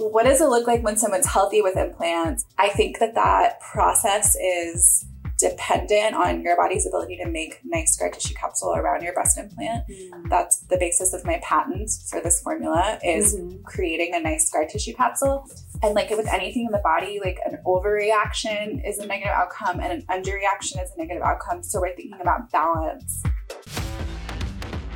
what does it look like when someone's healthy with implants? I think that that process is dependent on your body's ability to make nice scar tissue capsule around your breast implant. Mm. That's the basis of my patent for this formula is mm-hmm. creating a nice scar tissue capsule. And like with anything in the body, like an overreaction is a negative outcome and an underreaction is a negative outcome. So we're thinking about balance.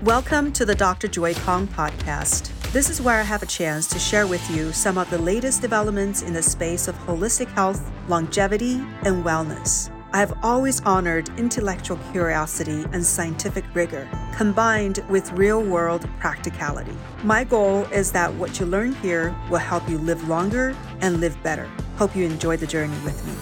Welcome to the Dr. Joy Kong podcast. This is where I have a chance to share with you some of the latest developments in the space of holistic health, longevity, and wellness. I have always honored intellectual curiosity and scientific rigor, combined with real world practicality. My goal is that what you learn here will help you live longer and live better. Hope you enjoy the journey with me.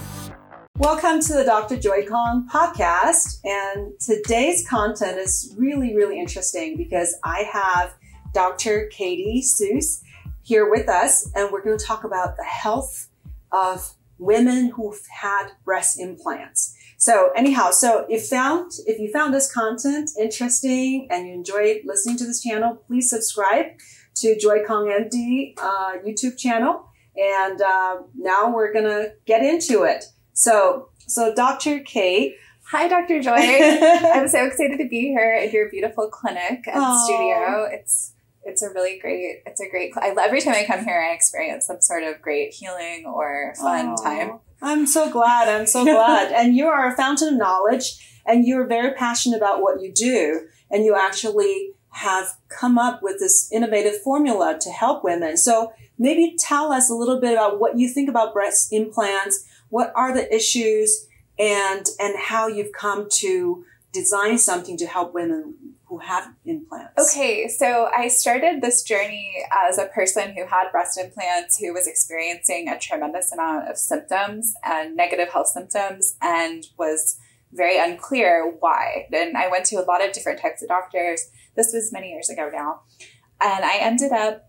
Welcome to the Dr. Joy Kong podcast. And today's content is really, really interesting because I have Dr. Kayte Susse here with us, and we're going to talk about the health of women who've had breast implants. So anyhow, so if found if you found this content interesting and you enjoyed listening to this channel, please subscribe to Joy Kong MD uh, YouTube channel. And uh, now we're gonna get into it. So so Dr. Kayte. Hi, Dr. Joy. I'm so excited to be here at your beautiful clinic and Aww. studio. It's it's a really great it's a great I, every time i come here i experience some sort of great healing or fun Aww, time. I'm so glad i'm so glad. And you are a fountain of knowledge and you're very passionate about what you do and you actually have come up with this innovative formula to help women. So maybe tell us a little bit about what you think about breast implants what are the issues and and how you've come to design something to help women who have implants? Okay, so I started this journey as a person who had breast implants who was experiencing a tremendous amount of symptoms and negative health symptoms and was very unclear why. And I went to a lot of different types of doctors. This was many years ago now. And I ended up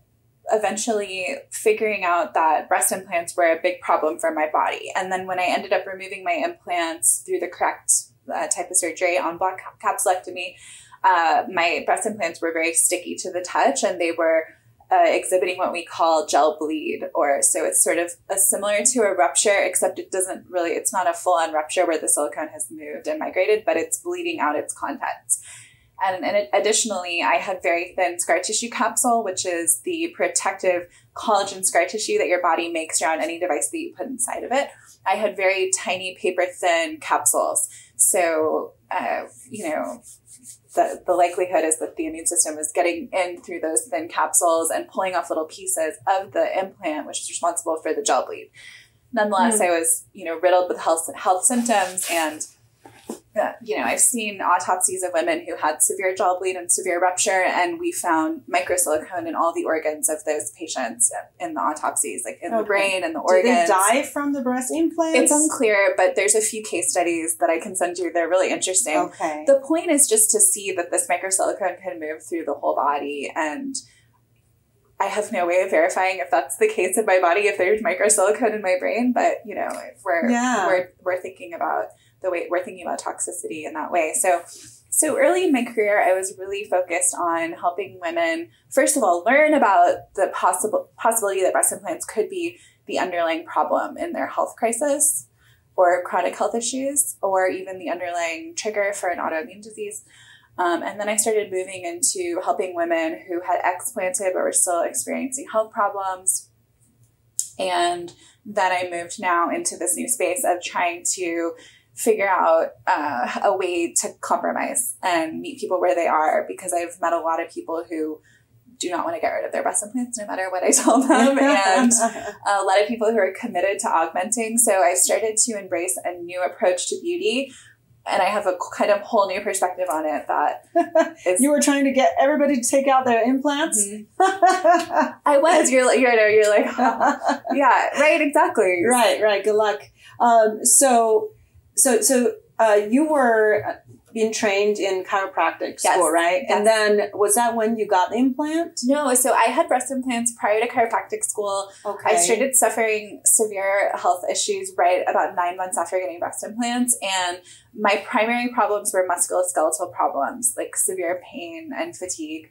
eventually figuring out that breast implants were a big problem for my body. And then when I ended up removing my implants through the correct uh, type of surgery en bloc capsulectomy, uh, my breast implants were very sticky to the touch and they were uh, exhibiting what we call gel bleed or so it's sort of a, similar to a rupture except it doesn't really it's not a full-on rupture where the silicone has moved and migrated but it's bleeding out its contents. And, and additionally i had very thin scar tissue capsule which is the protective collagen scar tissue that your body makes around any device that you put inside of it. I had very tiny paper thin capsules. So uh, you know the, the likelihood is that the immune system is getting in through those thin capsules and pulling off little pieces of the implant, which is responsible for the gel bleed. Nonetheless, mm. I was, you know, riddled with health health symptoms and you know, I've seen autopsies of women who had severe gel bleed and severe rupture, and we found microsilicone in all the organs of those patients in the autopsies, like in okay. the brain and the organs. Did they die from the breast implants? It's unclear, but there's a few case studies that I can send you. They're really interesting. Okay. The point is just to see that this microsilicone can move through the whole body and. I have no way of verifying if that's the case in my body, if there's microsilicone in my brain, but you know, we're yeah. we're we're thinking about the way we're thinking about toxicity in that way. So, so early in my career, I was really focused on helping women, first of all, learn about the possible possibility that breast implants could be the underlying problem in their health crisis or chronic health issues, or even the underlying trigger for an autoimmune disease. Um, and then I started moving into helping women who had explanted but were still experiencing health problems. And then I moved now into this new space of trying to figure out uh, a way to compromise and meet people where they are because I've met a lot of people who do not want to get rid of their breast implants no matter what I tell them and a lot of people who are committed to augmenting so I started to embrace a new approach to beauty and I have a kind of whole new perspective on it that you were trying to get everybody to take out their implants. Mm-hmm. I was. You're like, you're, you're like, oh. yeah, right, exactly. Right, right. Good luck. Um, so so so uh, you were being trained in chiropractic yes. school, right? Yes. And then was that when you got the implant? No, so I had breast implants prior to chiropractic school. Okay. I started suffering severe health issues right about nine months after getting breast implants. And my primary problems were musculoskeletal problems like severe pain and fatigue.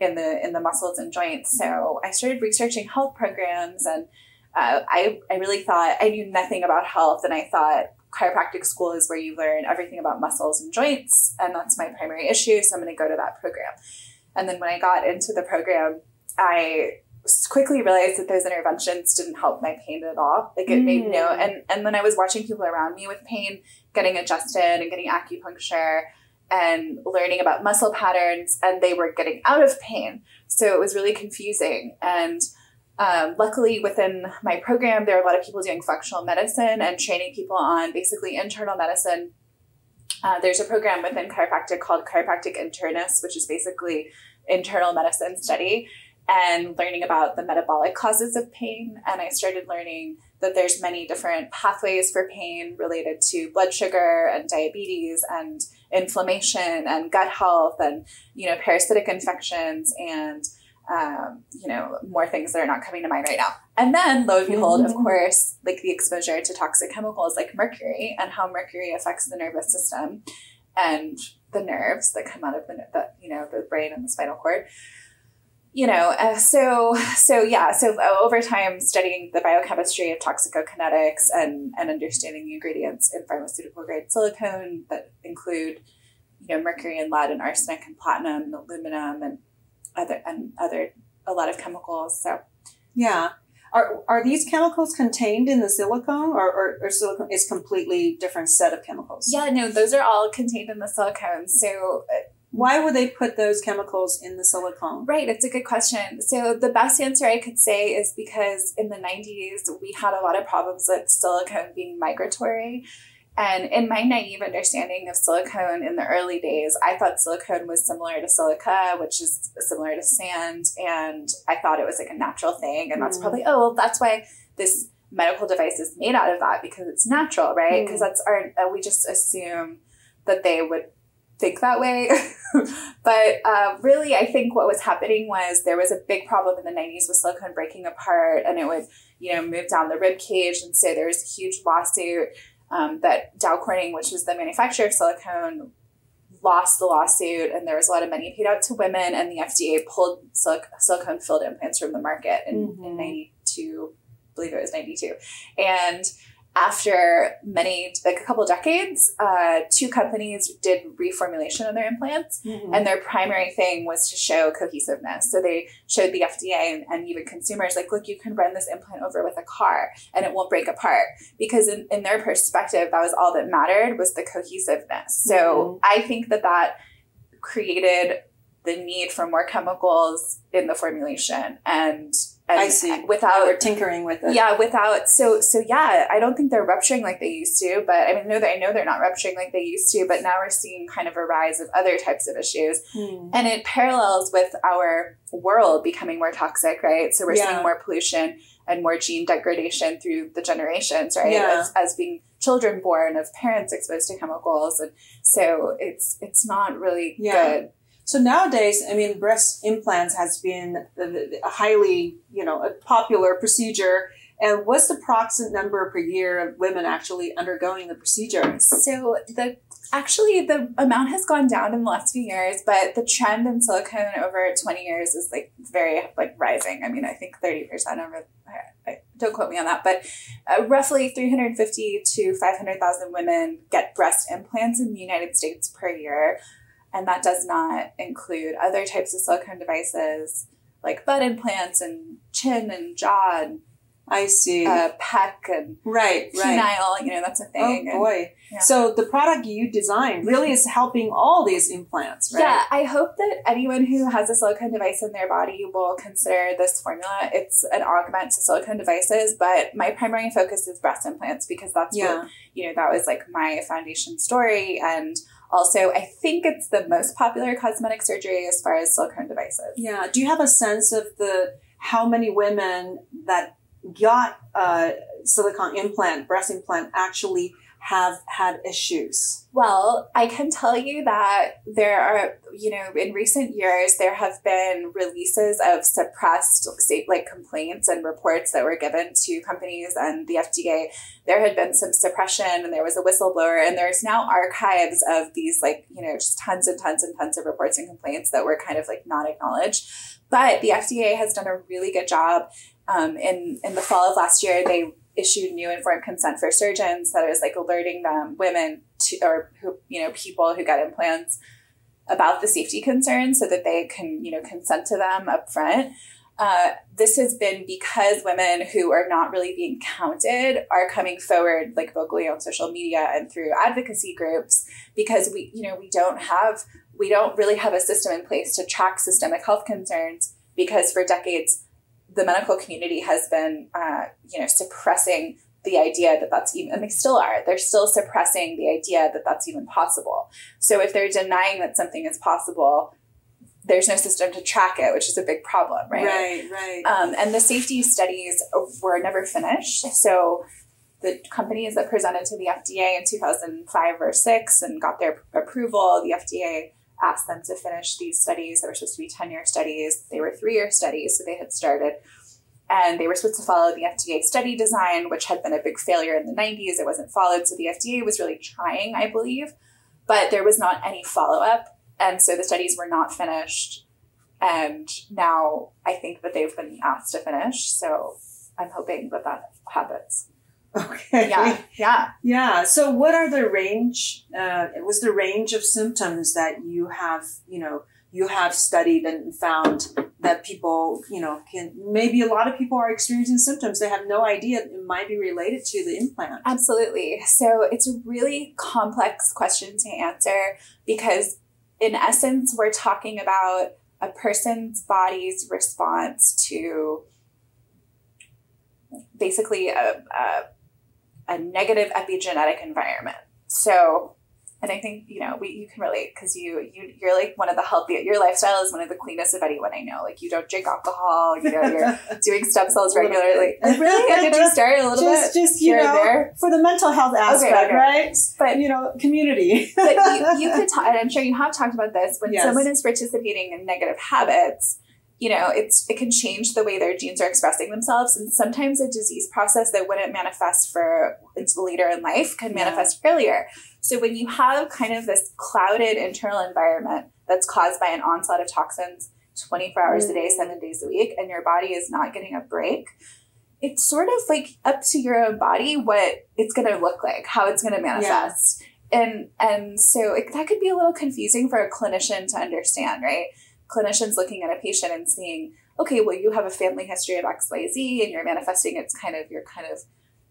in the in the muscles and joints. So I started researching health programs, and uh, I I really thought I knew nothing about health, and I thought chiropractic school is where you learn everything about muscles and joints, and that's my primary issue. So I'm going to go to that program. And then when I got into the program, I quickly realized that those interventions didn't help my pain at all. Like it mm. made no, and and then I was watching people around me with pain getting adjusted and getting acupuncture and learning about muscle patterns, and they were getting out of pain. So it was really confusing. And um, luckily, within my program, there are a lot of people doing functional medicine and training people on basically internal medicine. Uh, there's a program within chiropractic called chiropractic internist, which is basically internal medicine study and learning about the metabolic causes of pain. And I started learning that there's many different pathways for pain related to blood sugar and diabetes and inflammation and gut health and you know parasitic infections and um, you know more things that are not coming to mind right now. And then lo and behold, mm-hmm. of course, like the exposure to toxic chemicals like mercury and how mercury affects the nervous system and the nerves that come out of the, the you know the brain and the spinal cord you know, uh, so so yeah, so uh, over time studying the biochemistry of toxicokinetics and and understanding the ingredients in pharmaceutical grade silicone that include, you know, mercury and lead and arsenic and platinum and aluminum and other and other a lot of chemicals. So yeah. Are, are these chemicals contained in the silicone or, or, or silicone is completely different set of chemicals? Yeah, no, those are all contained in the silicone. So uh, why would they put those chemicals in the silicone? Right, it's a good question. So, the best answer I could say is because in the 90s, we had a lot of problems with silicone being migratory. And in my naive understanding of silicone in the early days, I thought silicone was similar to silica, which is similar to sand. And I thought it was like a natural thing. And that's mm. probably, oh, well, that's why this medical device is made out of that because it's natural, right? Because mm. that's our, uh, we just assume that they would think that way. but uh, really, I think what was happening was there was a big problem in the 90s with silicone breaking apart and it would, you know, move down the rib cage. And so there was a huge lawsuit um, that Dow Corning, which is the manufacturer of silicone, lost the lawsuit and there was a lot of money paid out to women and the FDA pulled silic- silicone filled implants from the market in, mm-hmm. in 92, I believe it was 92. And after many like a couple decades uh, two companies did reformulation of their implants mm-hmm. and their primary thing was to show cohesiveness so they showed the fda and, and, even consumers like look you can run this implant over with a car and it won't break apart because in, in their perspective that was all that mattered was the cohesiveness so mm-hmm. i think that that created the need for more chemicals in the formulation and and I see. Without or tinkering with it. Yeah, without so so yeah, I don't think they're rupturing like they used to, but I mean no that I know they're not rupturing like they used to, but now we're seeing kind of a rise of other types of issues. Hmm. And it parallels with our world becoming more toxic, right? So we're yeah. seeing more pollution and more gene degradation through the generations, right? Yeah. As, as being children born of parents exposed to chemicals and so it's it's not really yeah. good so nowadays, I mean, breast implants has been a highly, you know, a popular procedure. And what's the approximate number per year of women actually undergoing the procedure? So the actually the amount has gone down in the last few years, but the trend in silicone over 20 years is like very like rising. I mean, I think 30% over I, don't quote me on that, but uh, roughly 350 to 500,000 women get breast implants in the United States per year. And that does not include other types of silicone devices like butt implants and chin and jaw and I see. Uh, pec and right, penile, right. you know, that's a thing. Oh boy. And, yeah. So the product you designed really is helping all these implants, right? Yeah, I hope that anyone who has a silicone device in their body will consider this formula. It's an augment to silicone devices, but my primary focus is breast implants because that's yeah. what, you know, that was like my foundation story and also, I think it's the most popular cosmetic surgery as far as silicone devices. Yeah. Do you have a sense of the how many women that got a silicone implant, breast implant, actually have had issues? Well, I can tell you that there are, you know, in recent years, there have been releases of suppressed, say, like complaints and reports that were given to companies and the FDA. There had been some suppression and there was a whistleblower, and there's now archives of these, like, you know, just tons and tons and tons of reports and complaints that were kind of like not acknowledged. But the FDA has done a really good job. Um, in, in the fall of last year, they issued new informed consent for surgeons that is like alerting them women to or who you know people who get implants about the safety concerns so that they can you know consent to them up front uh, this has been because women who are not really being counted are coming forward like vocally on social media and through advocacy groups because we you know we don't have we don't really have a system in place to track systemic health concerns because for decades the medical community has been, uh, you know, suppressing the idea that that's even, and they still are, they're still suppressing the idea that that's even possible. So if they're denying that something is possible, there's no system to track it, which is a big problem, right? Right, right. Um, and the safety studies were never finished. So the companies that presented to the FDA in 2005 or six and got their approval, the FDA asked them to finish these studies that were supposed to be 10 year studies. They were three year studies, so they had started. And they were supposed to follow the FDA study design, which had been a big failure in the 90s. It wasn't followed. So the FDA was really trying, I believe, but there was not any follow up. And so the studies were not finished. And now I think that they've been asked to finish. So I'm hoping that that happens. Okay. Yeah. Yeah. Yeah. So, what are the range? Uh, was the range of symptoms that you have, you know, you have studied and found that people, you know, can maybe a lot of people are experiencing symptoms they have no idea it might be related to the implant. Absolutely. So, it's a really complex question to answer because, in essence, we're talking about a person's body's response to basically a, a a negative epigenetic environment. So, and I think you know we you can relate because you you you're like one of the healthiest. Your lifestyle is one of the cleanest of anyone I know. Like you don't drink alcohol. You know you're doing stem cells regularly. really, did you start a little just, bit just you here know there? for the mental health aspect, okay. right? But you know, community. but you, you could talk, and I'm sure you have talked about this when Yes. someone is participating in negative habits. You know, it's it can change the way their genes are expressing themselves, and sometimes a disease process that wouldn't manifest for it's later in life can Yeah. manifest earlier. So when you have kind of this clouded internal environment that's caused by an onslaught of toxins 24 hours a day, Mm. seven days a week, and your body is not getting a break, it's sort of like up to your own body what it's going to look like, how it's going to manifest. And and so it, that could be a little confusing for a clinician to understand, right? Clinicians looking at a patient and seeing, okay, well, you have a family history of X, Y, Z, and you're manifesting. It's kind of you're kind of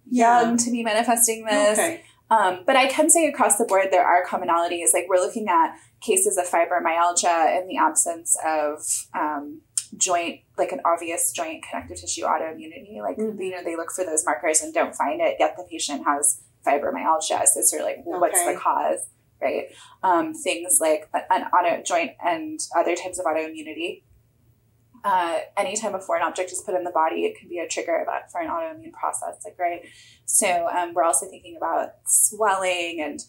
young to be manifesting this. Okay. Um, but I can say across the board there are commonalities. Like we're looking at cases of fibromyalgia in the absence of um, joint, like an obvious joint connective tissue autoimmunity. Like Mhm. you know they look for those markers and don't find it, yet the patient has fibromyalgia. So it's sort of like, well, what's the cause, right? Um, things like an auto joint and other types of autoimmunity. Uh, anytime a foreign object is put in the body, it can be a trigger event for an autoimmune process. Like right, so um, we're also thinking about swelling and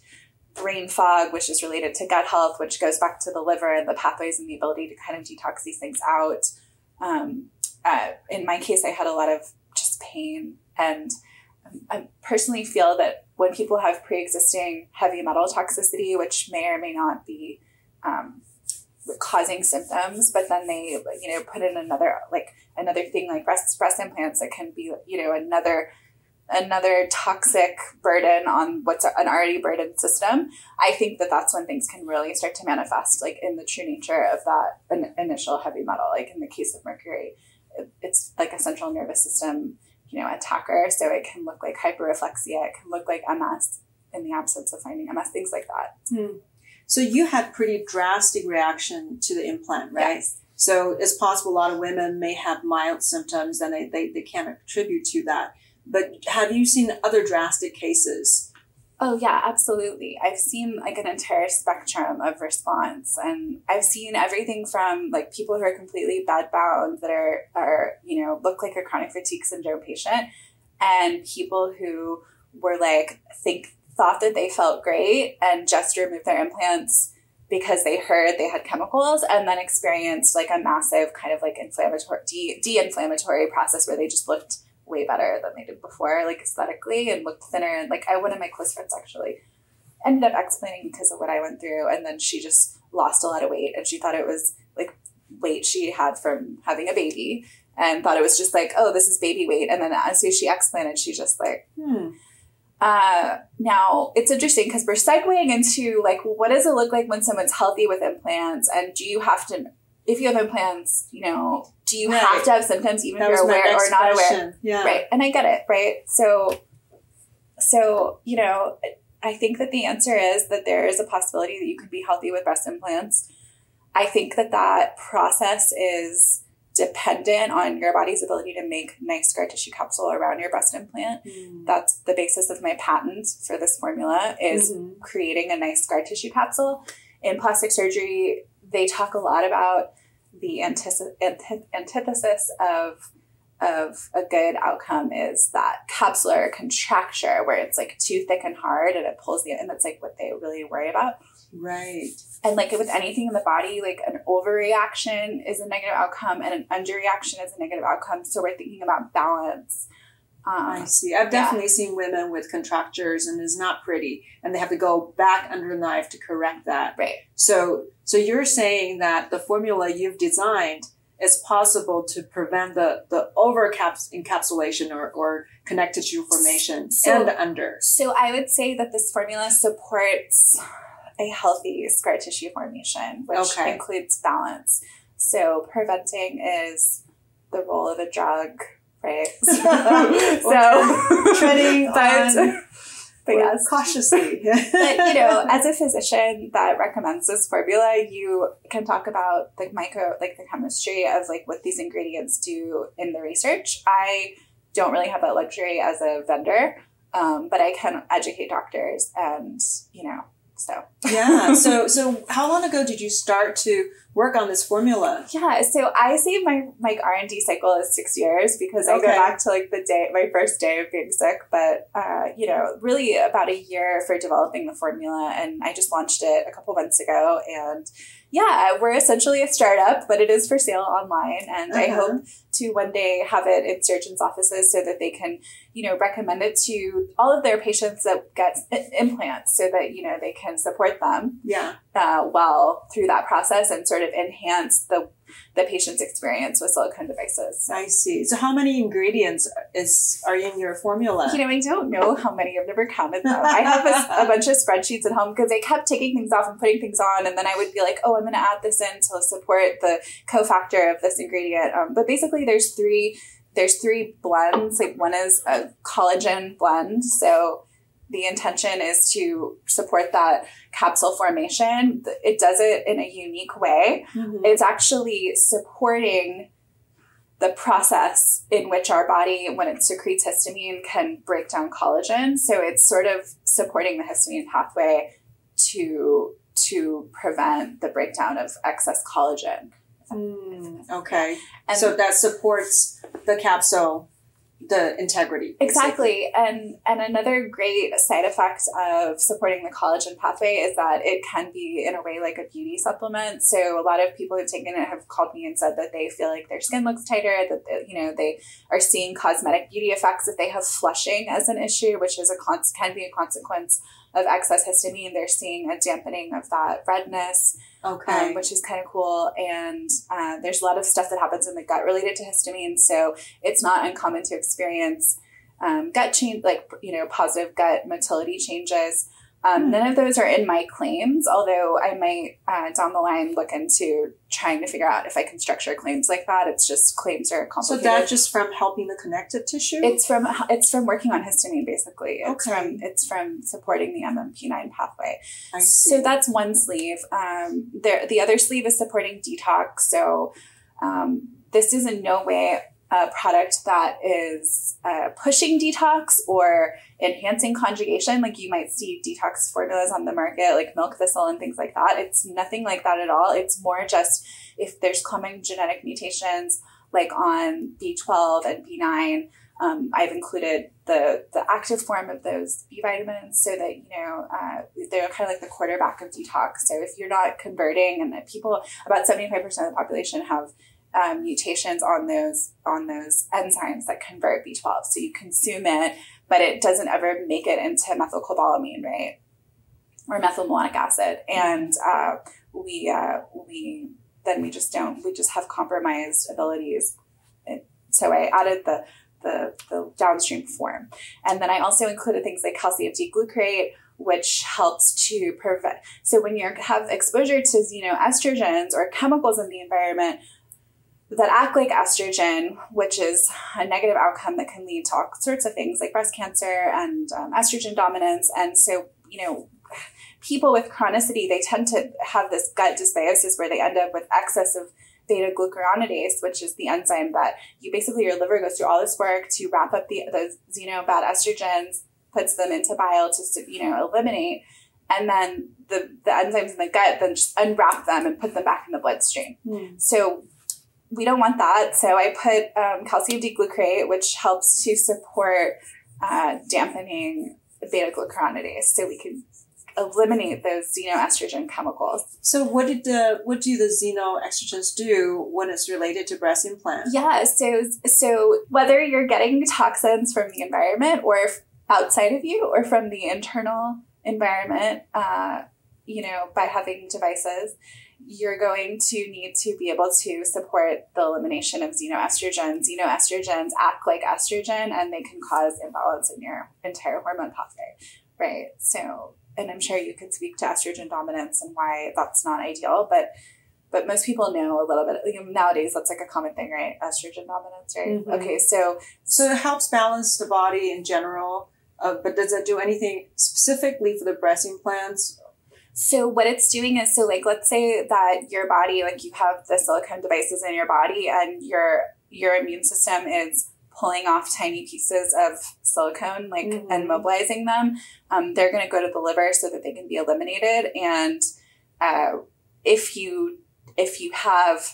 brain fog, which is related to gut health, which goes back to the liver and the pathways and the ability to kind of detox these things out. Um, uh, in my case, I had a lot of just pain, and I personally feel that when people have pre-existing heavy metal toxicity, which may or may not be um, causing symptoms, but then they you know put in another like another thing like breast breast implants that can be you know another another toxic burden on what's an already burdened system i think that that's when things can really start to manifest like in the true nature of that initial heavy metal. Like in the case of mercury it's like a central nervous system you know attacker so it can look like hyperreflexia it can look like ms in the absence of finding ms things like that Hmm. So you had pretty drastic reaction to the implant, right? Yes. So it's possible a lot of women may have mild symptoms and they, they, they can't attribute to that. But have you seen other drastic cases? Oh yeah, absolutely. I've seen like an entire spectrum of response and I've seen everything from like people who are completely bed bound that are are, you know, look like a chronic fatigue syndrome patient and people who were like think thought that they felt great and just removed their implants because they heard they had chemicals and then experienced like a massive kind of like inflammatory de- de-inflammatory process where they just looked way better than they did before like aesthetically and looked thinner. And like I one of my close friends actually ended up explanting because of what I went through and then she just lost a lot of weight and she thought it was like weight she had from having a baby and thought it was just like oh this is baby weight. And then as soon as she explanted it she just like Hmm. uh, now it's interesting because we're segueing into like what does it look like when someone's healthy with implants? And do you have to if you have implants you know do you Right. have to have symptoms even That if you're aware or not aware. Yeah. right and i get it right so so you know i think that the answer is that there is a possibility that you could be healthy with breast implants i think that that process is dependent on your body's ability to make nice scar tissue capsule around your breast implant Mm. that's the basis of my patent for this formula is Mhm. creating a nice scar tissue capsule in plastic surgery they talk a lot about the antithesis, antithesis of of a good outcome is that capsular contracture where it's like too thick and hard and it pulls the and that's like what they really worry about Right. and like with anything in the body like an overreaction is a negative outcome and an underreaction is a negative outcome so we're thinking about balance I um, see. I've yeah. definitely seen women with contractures and it's not pretty and they have to go back under the knife to correct that. right So so you're saying that the formula you've designed is possible to prevent the, the over encapsulation or, or connective tissue formation So- and under. So I would say that this formula supports a healthy scar tissue formation, which Okay. includes balance. So preventing is the role of a drug, right? so treading but, on- but yes. cautiously. But you know, as a physician that recommends this formula, you can talk about the micro, like the chemistry of like what these ingredients do in the research. I don't really have that luxury as a vendor, um, but I can educate doctors, and you know, so yeah. So so how long ago did you start to work on this formula? yeah. So I say my my R and D cycle is six years because I go back to like the day my first day of being sick, but uh, you know, really about a year for developing the formula, and I just launched it a couple months ago, and yeah, we're essentially a startup, but it is for sale online, and I Uh-huh. hope to one day have it in surgeons' offices so that they can, you know, recommend it to all of their patients that get i- implants, so that you know they can support them Yeah. uh, well through that process and sort of enhance the the patient's experience with silicone devices. I see. So how many ingredients is are in your formula? You know, I don't know how many. I've never counted them. I have a, a bunch of spreadsheets at home because I kept taking things off and putting things on, and then I would be like, "Oh, I'm going to add this in to support the cofactor of this ingredient." Um, but basically, there's three. There's three blends. Like one is a collagen blend, so the intention is to support that capsule formation. It does it in a unique way. Mhm. it's actually supporting the process in which our body, when it secretes histamine, can break down collagen. So it's sort of supporting the histamine pathway to to prevent the breakdown of excess collagen. Mm, okay. And so that supports the capsule, the integrity. Exactly. And and another great side effect of supporting the collagen pathway is that it can be in a way like a beauty supplement. So a lot of people who've taken it have called me and said that they feel like their skin looks tighter, that they- you know they are seeing cosmetic beauty effects if they have flushing as an issue, which is a con- can be a consequence of excess histamine. They're seeing a dampening of that redness Okay. um, which is kind of cool. And uh, there's a lot of stuff that happens in the gut related to histamine, so it's not uncommon to experience um, gut change, like you know, positive gut motility changes. Um, Hmm. None of those are in my claims, although I might uh, down the line look into trying to figure out if I can structure claims like that. It's just claims are complicated. so that's just from helping the connective tissue. It's from it's from working on histamine basically. It's Okay. from it's from supporting the MMP9 pathway. I see. So that's one sleeve. Um, there, the other sleeve is supporting detox. So um, this is in no way a product that is uh, pushing detox or enhancing conjugation. Like you might see detox formulas on the market, like milk thistle and things like that. It's nothing like that at all. It's more just if there's common genetic mutations, like on B12 and B9. Um, I've included the the active form of those B vitamins so that you know uh, they're kind of like the quarterback of detox. So if you're not converting, and people about seventy five percent of the population have um, mutations on those on those enzymes that convert B twelve. So you consume it, but it doesn't ever make it into methylcobalamin, right? Or methylmalonic acid, and uh, we uh, we then we just don't we just have compromised abilities. So I added the the, the downstream form. And then I also included things like calcium D-glucarate, which helps to prevent. So when you have exposure to xenoestrogens or chemicals in the environment that act like estrogen, which is a negative outcome that can lead to all sorts of things like breast cancer and um, estrogen dominance. And so, you know, people with chronicity, they tend to have this gut dysbiosis where they end up with excess of beta glucuronidase, which is the enzyme that you basically your liver goes through all this work to wrap up the those you know bad estrogens, puts them into bile to you know eliminate, and then the the enzymes in the gut then just unwrap them and put them back in the bloodstream. Mm. So we don't want that. So I put um, calcium D-glucarate, which helps to support uh, dampening beta glucuronidase, so we can eliminate those xenoestrogen chemicals. So what did the what do the xenoestrogens do when it's related to breast implants? Yeah, so so whether you're getting toxins from the environment or outside of you or from the internal environment, uh, you know, by having devices, you're going to need to be able to support the elimination of xenoestrogens. Xenoestrogens act like estrogen and they can cause imbalance in your entire hormone pathway, right? So and I'm sure you could speak to estrogen dominance and why that's not ideal, but but most people know a little bit like, nowadays that's like a common thing right estrogen dominance right mm-hmm. okay so so it helps balance the body in general uh, but does it do anything specifically for the breast implants so what it's doing is so like let's say that your body like you have the silicone devices in your body and your your immune system is pulling off tiny pieces of silicone, like mm-hmm. and mobilizing them, um, they're going to go to the liver so that they can be eliminated. And uh, if you if you have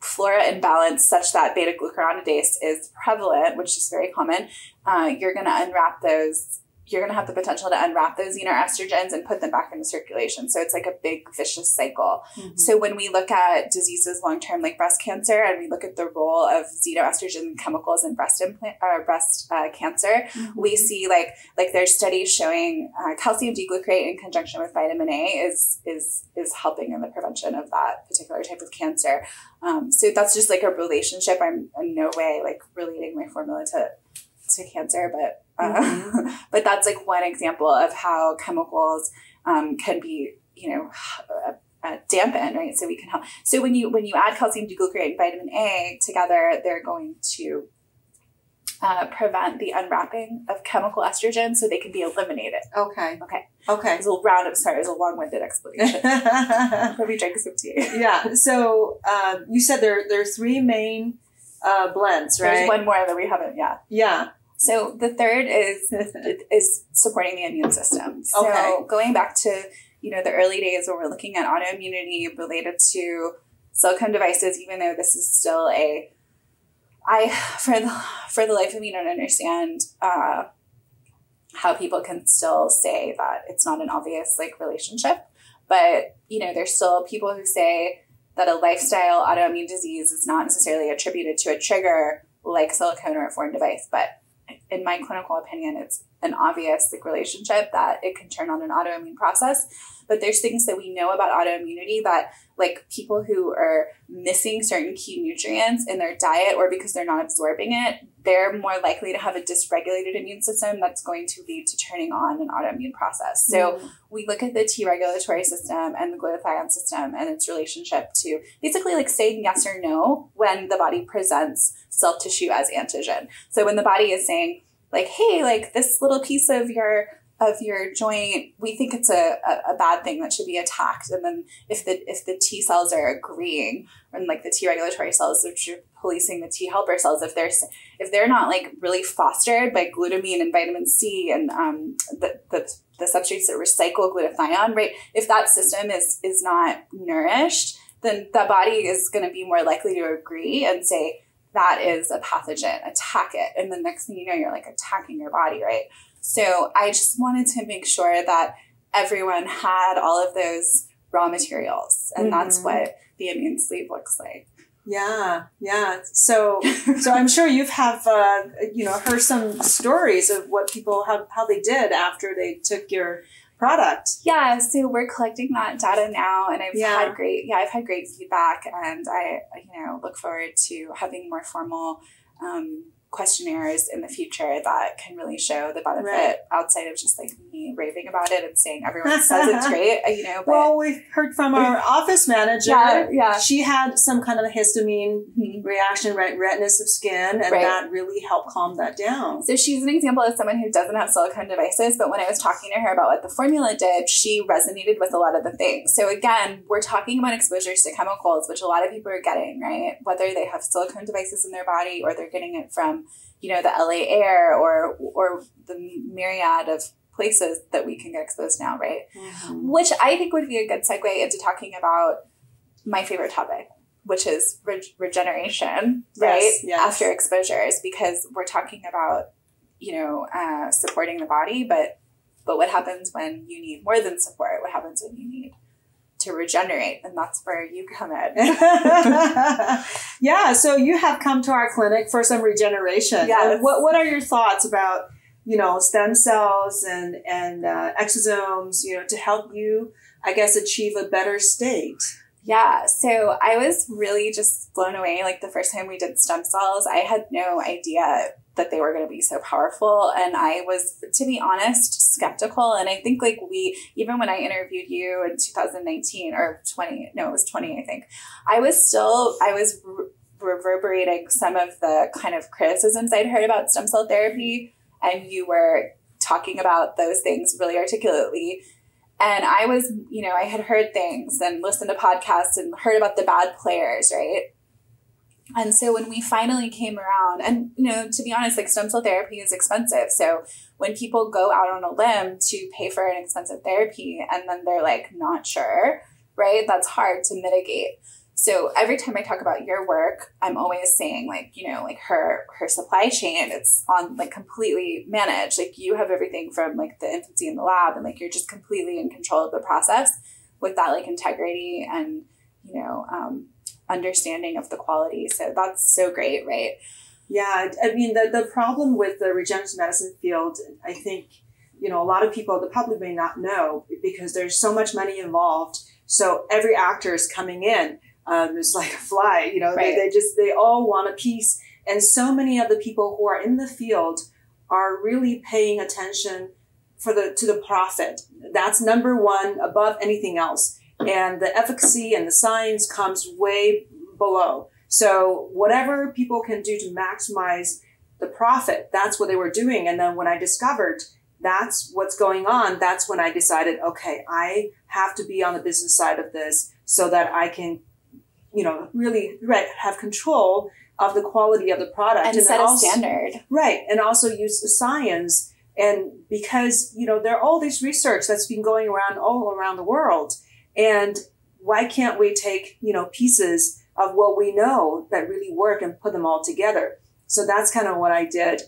flora imbalance such that beta glucuronidase is prevalent, which is very common, uh, you're going to unwrap those you're going to have the potential to unwrap those xenoestrogens and put them back into circulation. So it's like a big vicious cycle. Mm-hmm. So when we look at diseases long term like breast cancer and we look at the role of xenoestrogen chemicals in breast implant uh, breast uh, cancer, mm-hmm. we see like like there's studies showing uh, calcium D-glucarate in conjunction with vitamin A is is is helping in the prevention of that particular type of cancer. Um, so that's just like a relationship. I'm in no way like relating my formula to to cancer, but mm-hmm. but that's like one example of how chemicals um, can be, you know, uh, uh, dampen, right? So we can help. So when you when you add calcium D-glucarate and vitamin A together, they're going to uh, prevent the unwrapping of chemical estrogen so they can be eliminated. Okay. Okay. Okay. It's a round of sorry, it's a long-winded explanation. Let me drink some tea. yeah. So um, you said there there are three main uh, blends, right? There's one more that we haven't. Yeah. Yeah. So the third is is supporting the immune system. So okay. going back to you know the early days where we're looking at autoimmunity related to silicone devices, even though this is still a I for the for the life of me don't understand uh, how people can still say that it's not an obvious like relationship. But you know, there's still people who say that a lifestyle autoimmune disease is not necessarily attributed to a trigger like silicone or a foreign device, but in my clinical opinion, it's an obvious like relationship that it can turn on an autoimmune process. But there's things that we know about autoimmunity that like people who are missing certain key nutrients in their diet or because they're not absorbing it, they're more likely to have a dysregulated immune system that's going to lead to turning on an autoimmune process. So mm. we look at the T regulatory system and the glutathione system and its relationship to basically like saying yes or no when the body presents cell tissue as antigen. So when the body is saying, like, hey, like this little piece of your of your joint, we think it's a, a, a, bad thing that should be attacked. And then if the if the T cells are agreeing, and like the T regulatory cells, which are policing the T helper cells, if they're if they're not like really fostered by glutamine and vitamin C and um, the, the the substrates that recycle glutathione, right? If that system is is not nourished, then the body is going to be more likely to agree and say, that is a pathogen, attack it. And the next thing you know, you're like attacking your body, right? So I just wanted to make sure that everyone had all of those raw materials. And mm-hmm. that's what the immune sleeve looks like. Yeah, yeah. So, so I'm sure you've have uh, you know heard some stories of what people how how they did after they took your product. Yeah, so we're collecting that data now, and I've yeah. had great yeah I've had great feedback, and I you know look forward to having more formal. Um, questionnaires in the future that can really show the benefit right. outside of just like me raving about it and saying everyone says it's great, you know. But, well, we've heard from our office manager. Yeah, yeah. She had some kind of a histamine mm-hmm. reaction, right, redness of skin, and right. that really helped calm that down. So she's an example of someone who doesn't have silicone devices, but when I was talking to her about what the formula did, she resonated with a lot of the things. So again, we're talking about exposures to chemicals, which a lot of people are getting, right? Whether they have silicone devices in their body or they're getting it from you know the LA air or or the myriad of places that we can get exposed now, right? Mm-hmm. Which I think would be a good segue into talking about my favorite topic, which is re- regeneration, right? Yes, yes. After exposures, because we're talking about you know uh, supporting the body, but but what happens when you need more than support? What happens when you need to regenerate and that's where you come in yeah so you have come to our clinic for some regeneration Yeah. what, what are your thoughts about you know stem cells and and uh, exosomes you know to help you i guess achieve a better state yeah, so I was really just blown away. Like the first time we did stem cells, I had no idea that they were going to be so powerful. And I was, to be honest, skeptical. And I think like we, even when I interviewed you in 2019 or 20, no, it was 20, I think, I was still, I was re- reverberating some of the kind of criticisms I'd heard about stem cell therapy. And you were talking about those things really articulately. And I was, you know, I had heard things and listened to podcasts and heard about the bad players, right? And so when we finally came around, and you know, to be honest, like stem cell therapy is expensive. So when people go out on a limb to pay for an expensive therapy and then they're like not sure, right? That's hard to mitigate. So every time I talk about your work, I'm always saying like, you know, like her her supply chain, it's on like completely managed. Like you have everything from like the infancy in the lab and like you're just completely in control of the process with that like integrity and, you know, um, understanding of the quality. So that's so great, right? Yeah, I mean the the problem with the regenerative medicine field, I think, you know, a lot of people the public may not know because there's so much money involved. So every actor is coming in um, it's like a fly, you know, right. they, they just, they all want a piece. And so many of the people who are in the field are really paying attention for the, to the profit. That's number one above anything else. And the efficacy and the science comes way below. So whatever people can do to maximize the profit, that's what they were doing. And then when I discovered that's what's going on, that's when I decided, okay, I have to be on the business side of this so that I can you know, really right, have control of the quality of the product and, and set also, a standard. Right. And also use the science. And because, you know, there are all this research that's been going around all around the world. And why can't we take, you know, pieces of what we know that really work and put them all together? So that's kind of what I did.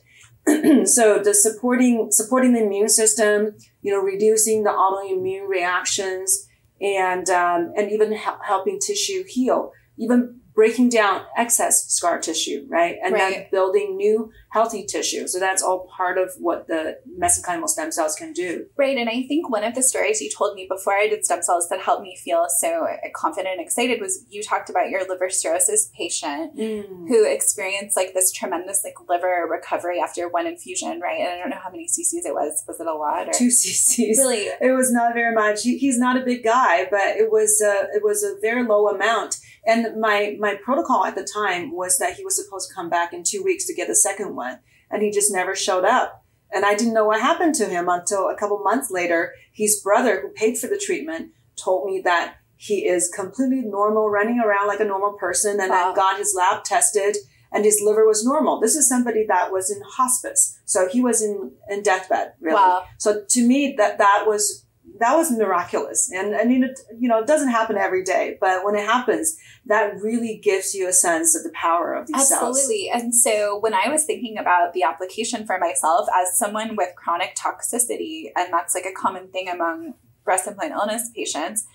so the supporting supporting the immune system, you know, reducing the autoimmune reactions, and um, and even helping tissue heal, even breaking down excess scar tissue, right? And right. then building new healthy tissue. So that's all part of what the mesenchymal stem cells can do. Right. And I think one of the stories you told me before I did stem cells that helped me feel so confident and excited was you talked about your liver cirrhosis patient mm. who experienced like this tremendous like liver recovery after one infusion, right? And I don't know how many cc's it was. Was it a lot? Or? Two cc's. Really? It was not very much. He's not a big guy, but it was a, it was a very low amount and my my protocol at the time was that he was supposed to come back in two weeks to get the second one, and he just never showed up. And I didn't know what happened to him until a couple months later. His brother, who paid for the treatment, told me that he is completely normal, running around like a normal person, and wow. then got his lab tested, and his liver was normal. This is somebody that was in hospice, so he was in in deathbed, really. Wow. So to me, that that was that was miraculous. And, and, you know, you know, it doesn't happen every day, but when it happens, that really gives you a sense of the power of these Absolutely. cells. Absolutely. And so when I was thinking about the application for myself as someone with chronic toxicity, and that's like a common thing among breast implant illness patients,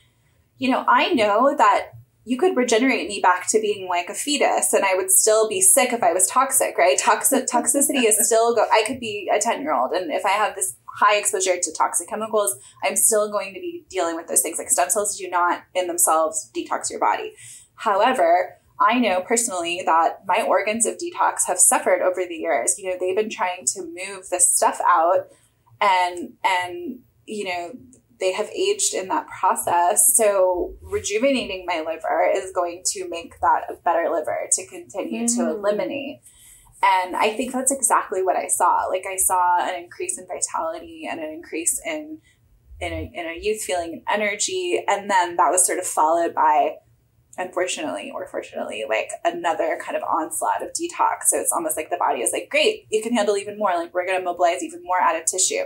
you know, I know that you could regenerate me back to being like a fetus and I would still be sick if I was toxic, right? Toxic toxicity is still go I could be a 10 year old and if I have this high exposure to toxic chemicals, I'm still going to be dealing with those things. Like stem cells do not in themselves detox your body. However, I know personally that my organs of detox have suffered over the years. You know, they've been trying to move this stuff out and and you know they have aged in that process. So rejuvenating my liver is going to make that a better liver to continue mm. to eliminate. And I think that's exactly what I saw. Like I saw an increase in vitality and an increase in in a, in a youth feeling and energy. And then that was sort of followed by, unfortunately or fortunately, like another kind of onslaught of detox. So it's almost like the body is like, great, you can handle even more. Like we're going to mobilize even more added tissue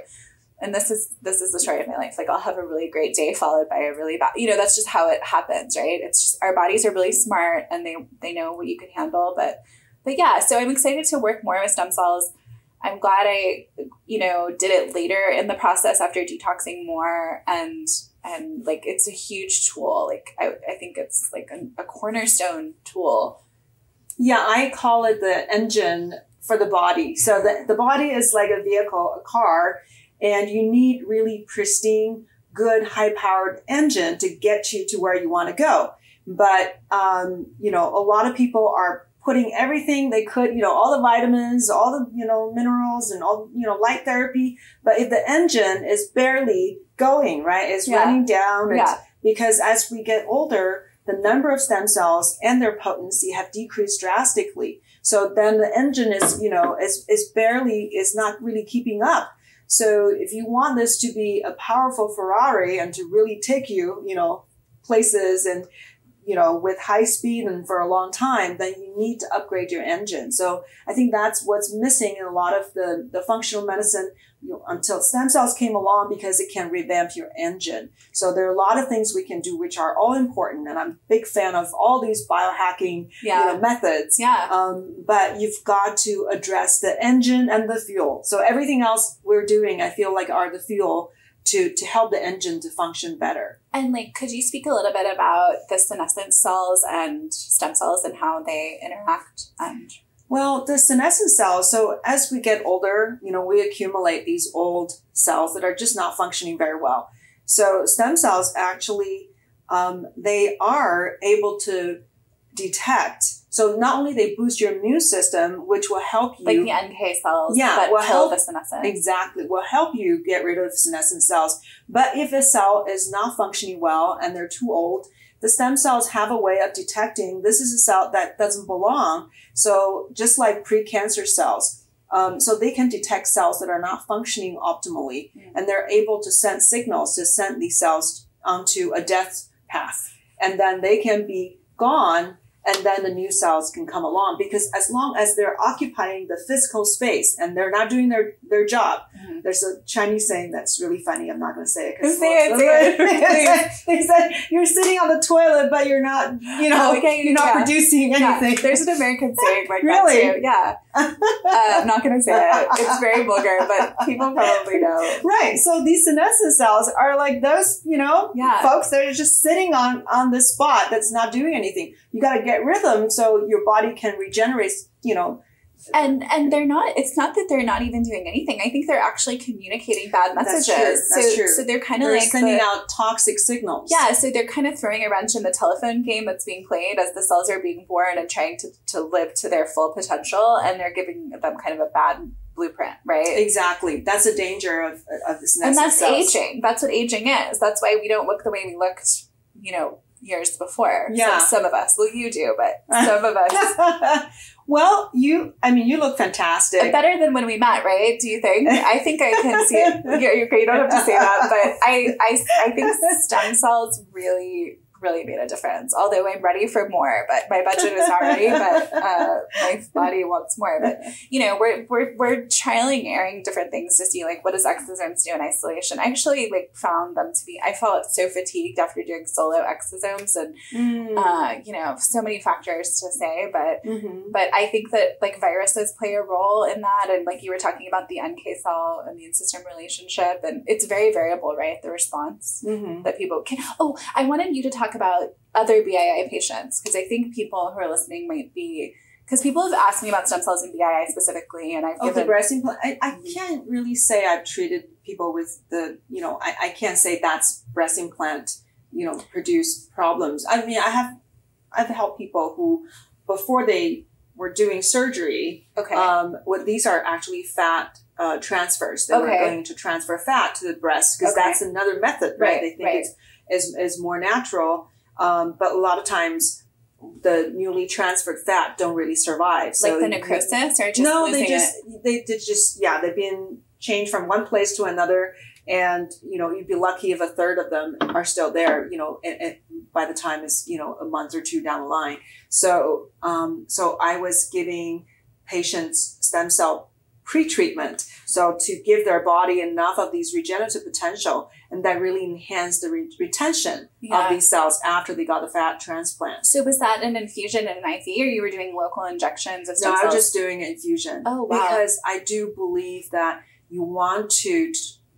and this is this is the story of my life like i'll have a really great day followed by a really bad you know that's just how it happens right it's just our bodies are really smart and they they know what you can handle but but yeah so i'm excited to work more with stem cells. I'm glad i you know did it later in the process after detoxing more and and like it's a huge tool. Like i, I think it's like a, a cornerstone tool. Yeah i call it the engine for the body. So the, the body is like a vehicle a car and you need really pristine, good, high powered engine to get you to where you want to go. But, um, you know, a lot of people are putting everything they could, you know, all the vitamins, all the, you know, minerals and all, you know, light therapy. But if the engine is barely going, right, it's yeah. running down. Yeah. Because as we get older, the number of stem cells and their potency have decreased drastically. So then the engine is, you know, is, is barely, is not really keeping up. So if you want this to be a powerful Ferrari and to really take you, you know, places and you know, with high speed and for a long time, then you need to upgrade your engine. So I think that's what's missing in a lot of the, the functional medicine you know, until stem cells came along because it can revamp your engine. So there are a lot of things we can do which are all important. And I'm a big fan of all these biohacking yeah. you know, methods. Yeah. Um, but you've got to address the engine and the fuel. So everything else we're doing, I feel like are the fuel to to help the engine to function better. And like, could you speak a little bit about the senescent cells and stem cells and how they interact? And well, the senescent cells. So as we get older, you know, we accumulate these old cells that are just not functioning very well. So stem cells actually, um, they are able to detect so not only they boost your immune system, which will help you like the NK cells, yeah, will help the senescent. Exactly, will help you get rid of senescent cells. But if a cell is not functioning well and they're too old, the stem cells have a way of detecting this is a cell that doesn't belong. So just like precancer cells, um, so they can detect cells that are not functioning optimally, mm. and they're able to send signals to send these cells onto a death path, and then they can be gone and then the new cells can come along because as long as they're occupying the physical space and they're not doing their, their job, mm-hmm. there's a Chinese saying that's really funny. I'm not going to say it. Say it, say it. they said you're sitting on the toilet, but you're not, you know, okay, you're not yeah. producing anything. Yeah. There's an American saying like really? that too. Yeah. Uh, I'm not going to say it. It's very vulgar, but people probably know. Right. So these senescent cells are like those, you know, yeah. folks that are just sitting on on the spot that's not doing anything. You got to get rhythm so your body can regenerate, you know, and and they're not it's not that they're not even doing anything i think they're actually communicating bad messages that's true. That's so true. so they're kind of like sending the, out toxic signals yeah so they're kind of throwing a wrench in the telephone game that's being played as the cells are being born and trying to, to live to their full potential and they're giving them kind of a bad blueprint right exactly that's a danger of, of this next. and that's cells. aging that's what aging is that's why we don't look the way we looked you know years before. Yeah. So some of us. Well, you do, but some of us. well, you, I mean, you look fantastic. Better than when we met, right? Do you think? I think I can see it. You're, you're, you don't have to say that, but I, I, I think stem cells really really made a difference. Although I'm ready for more, but my budget is not ready, but uh, my body wants more. But you know, we're we're we're trialing airing different things to see like what does exosomes do in isolation. I actually like found them to be I felt so fatigued after doing solo exosomes and mm. uh, you know, so many factors to say, but mm-hmm. but I think that like viruses play a role in that and like you were talking about the NK cell immune system relationship and it's very variable, right? The response mm-hmm. that people can Oh, I wanted you to talk about other BII patients because I think people who are listening might be because people have asked me about stem cells and BII specifically, and I've oh, given. the breast implant. I, I can't really say I've treated people with the, you know, I, I can't say that's breast implant, you know, produced problems. I mean, I have, I've helped people who, before they were doing surgery, okay, um, what these are actually fat uh, transfers. They okay. were going to transfer fat to the breast because okay. that's another method, right? right they think right. it's is, is more natural. Um, but a lot of times the newly transferred fat don't really survive. So like the necrosis or just no, they just it? they did just yeah they've been changed from one place to another, and you know you'd be lucky if a third of them are still there. You know, and, and by the time is you know a month or two down the line. So um, so I was giving patients stem cell pre-treatment. So to give their body enough of these regenerative potential and that really enhance the re- retention yeah. of these cells after they got the fat transplant. So was that an infusion and an IV or you were doing local injections of stem no, cells? I was just doing an infusion. Oh, wow. Because I do believe that you want to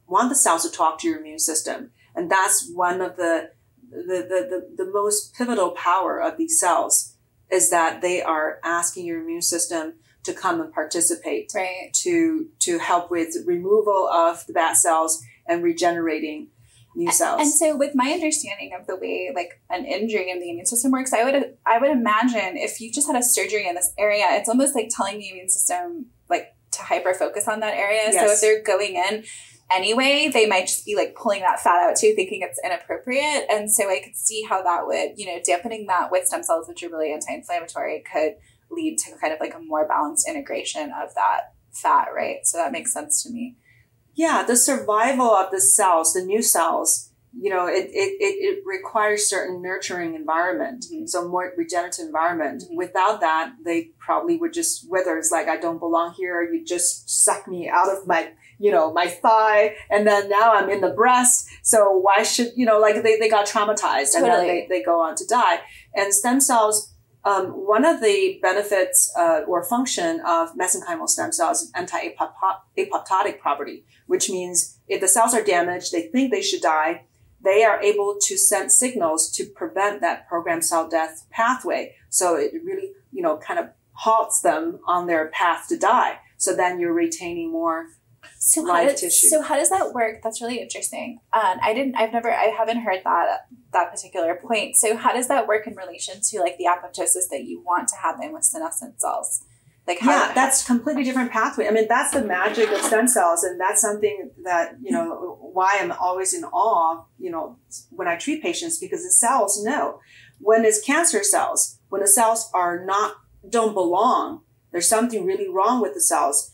want the cells to talk to your immune system. And that's one of the the, the, the, the most pivotal power of these cells is that they are asking your immune system to come and participate right. to to help with removal of the bad cells and regenerating new cells. And so with my understanding of the way like an injury in the immune system works, I would I would imagine if you just had a surgery in this area, it's almost like telling the immune system like to hyper focus on that area. Yes. So if they're going in anyway, they might just be like pulling that fat out too, thinking it's inappropriate. And so I could see how that would, you know, dampening that with stem cells, which are really anti-inflammatory, could lead to kind of like a more balanced integration of that fat, right? So that makes sense to me. Yeah, the survival of the cells, the new cells, you know, it, it, it, it requires certain nurturing environment, mm-hmm. so more regenerative environment. Mm-hmm. Without that, they probably would just whether it's like I don't belong here, you just suck me out of my you know, my thigh, and then now I'm in the breast. So why should, you know, like they, they got traumatized totally. and then they, they go on to die. And stem cells um, one of the benefits uh, or function of mesenchymal stem cells is anti-apoptotic property, which means if the cells are damaged, they think they should die, they are able to send signals to prevent that programmed cell death pathway. So it really, you know, kind of halts them on their path to die. So then you're retaining more so how does, tissue. So how does that work? That's really interesting. Um, I didn't. I've never. I haven't heard that that particular point. So how does that work in relation to like the apoptosis that you want to happen with senescent cells? Like how, yeah, that's completely different pathway. I mean, that's the magic of stem cells, and that's something that you know why I'm always in awe. You know, when I treat patients because the cells know when it's cancer cells, when the cells are not don't belong, there's something really wrong with the cells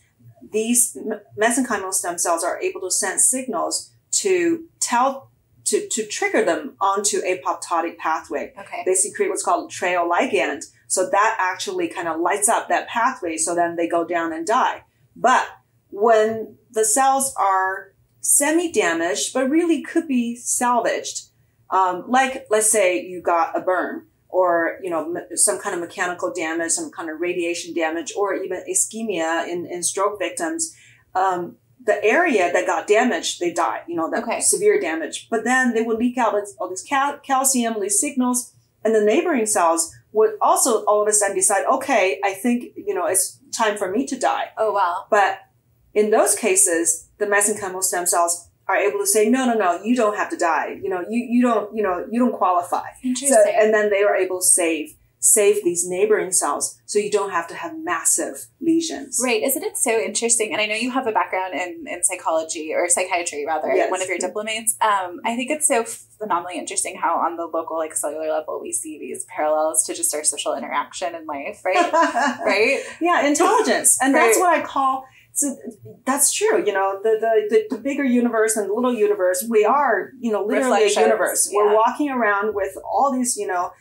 these mesenchymal stem cells are able to send signals to tell to, to trigger them onto apoptotic pathway. Okay. They secrete what's called TRAIL ligand. So that actually kind of lights up that pathway. So then they go down and die. But when the cells are semi damaged, but really could be salvaged, um, like let's say you got a burn, or you know some kind of mechanical damage, some kind of radiation damage, or even ischemia in, in stroke victims. Um, the area that got damaged, they die. You know, that okay. severe damage. But then they would leak out all these cal- calcium, these signals, and the neighboring cells would also all of a sudden decide, okay, I think you know it's time for me to die. Oh wow! But in those cases, the mesenchymal stem cells are able to say, no, no, no, you don't have to die. You know, you, you don't, you know, you don't qualify. Interesting. So, and then they are able to save, save these neighboring cells so you don't have to have massive lesions. Right. Isn't it so interesting? And I know you have a background in, in psychology or psychiatry rather, yes. one of your diplomates. Um, I think it's so phenomenally interesting how on the local like cellular level we see these parallels to just our social interaction in life, right? right? Yeah, intelligence. And right. that's what I call so that's true. You know, the, the, the, the, bigger universe and the little universe, we are, you know, literally a universe. Yeah. We're walking around with all these, you know,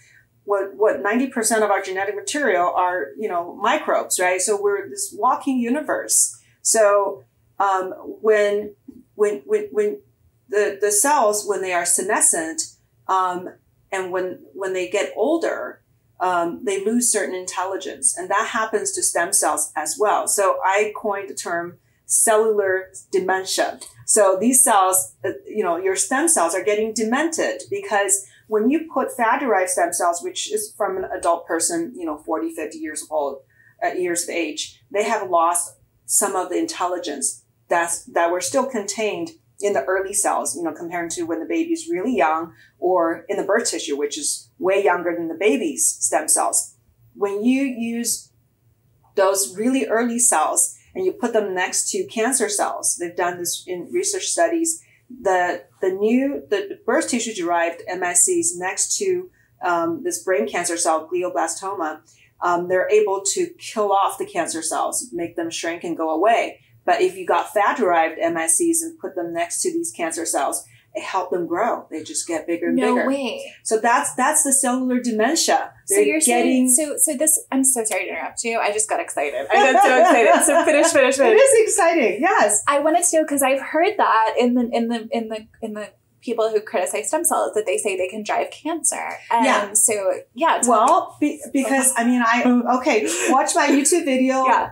what, what 90% of our genetic material are, you know, microbes, right? So we're this walking universe. So, um, when, when, when, when the, the cells, when they are senescent, um, and when, when they get older, um, they lose certain intelligence. And that happens to stem cells as well. So I coined the term cellular dementia. So these cells, uh, you know, your stem cells are getting demented because when you put fat derived stem cells, which is from an adult person, you know, 40, 50 years old, uh, years of age, they have lost some of the intelligence that's, that were still contained in the early cells, you know, compared to when the baby's really young or in the birth tissue, which is way younger than the baby's stem cells. When you use those really early cells and you put them next to cancer cells, they've done this in research studies, the, the new, the birth tissue derived MSCs next to um, this brain cancer cell, glioblastoma, um, they're able to kill off the cancer cells, make them shrink and go away. But if you got fat derived MSCs and put them next to these cancer cells, it helped them grow. They just get bigger and no bigger. No way. So that's that's the cellular dementia. They're so you're getting, saying so so this I'm so sorry to interrupt you. I just got excited. I got so excited. So finish, finish, finish. It is exciting. Yes. I wanted to know because I've heard that in the in the in the in the people who criticize stem cells that they say they can drive cancer. And yeah. so yeah. Well, be, because I mean I okay, watch my YouTube video. Yeah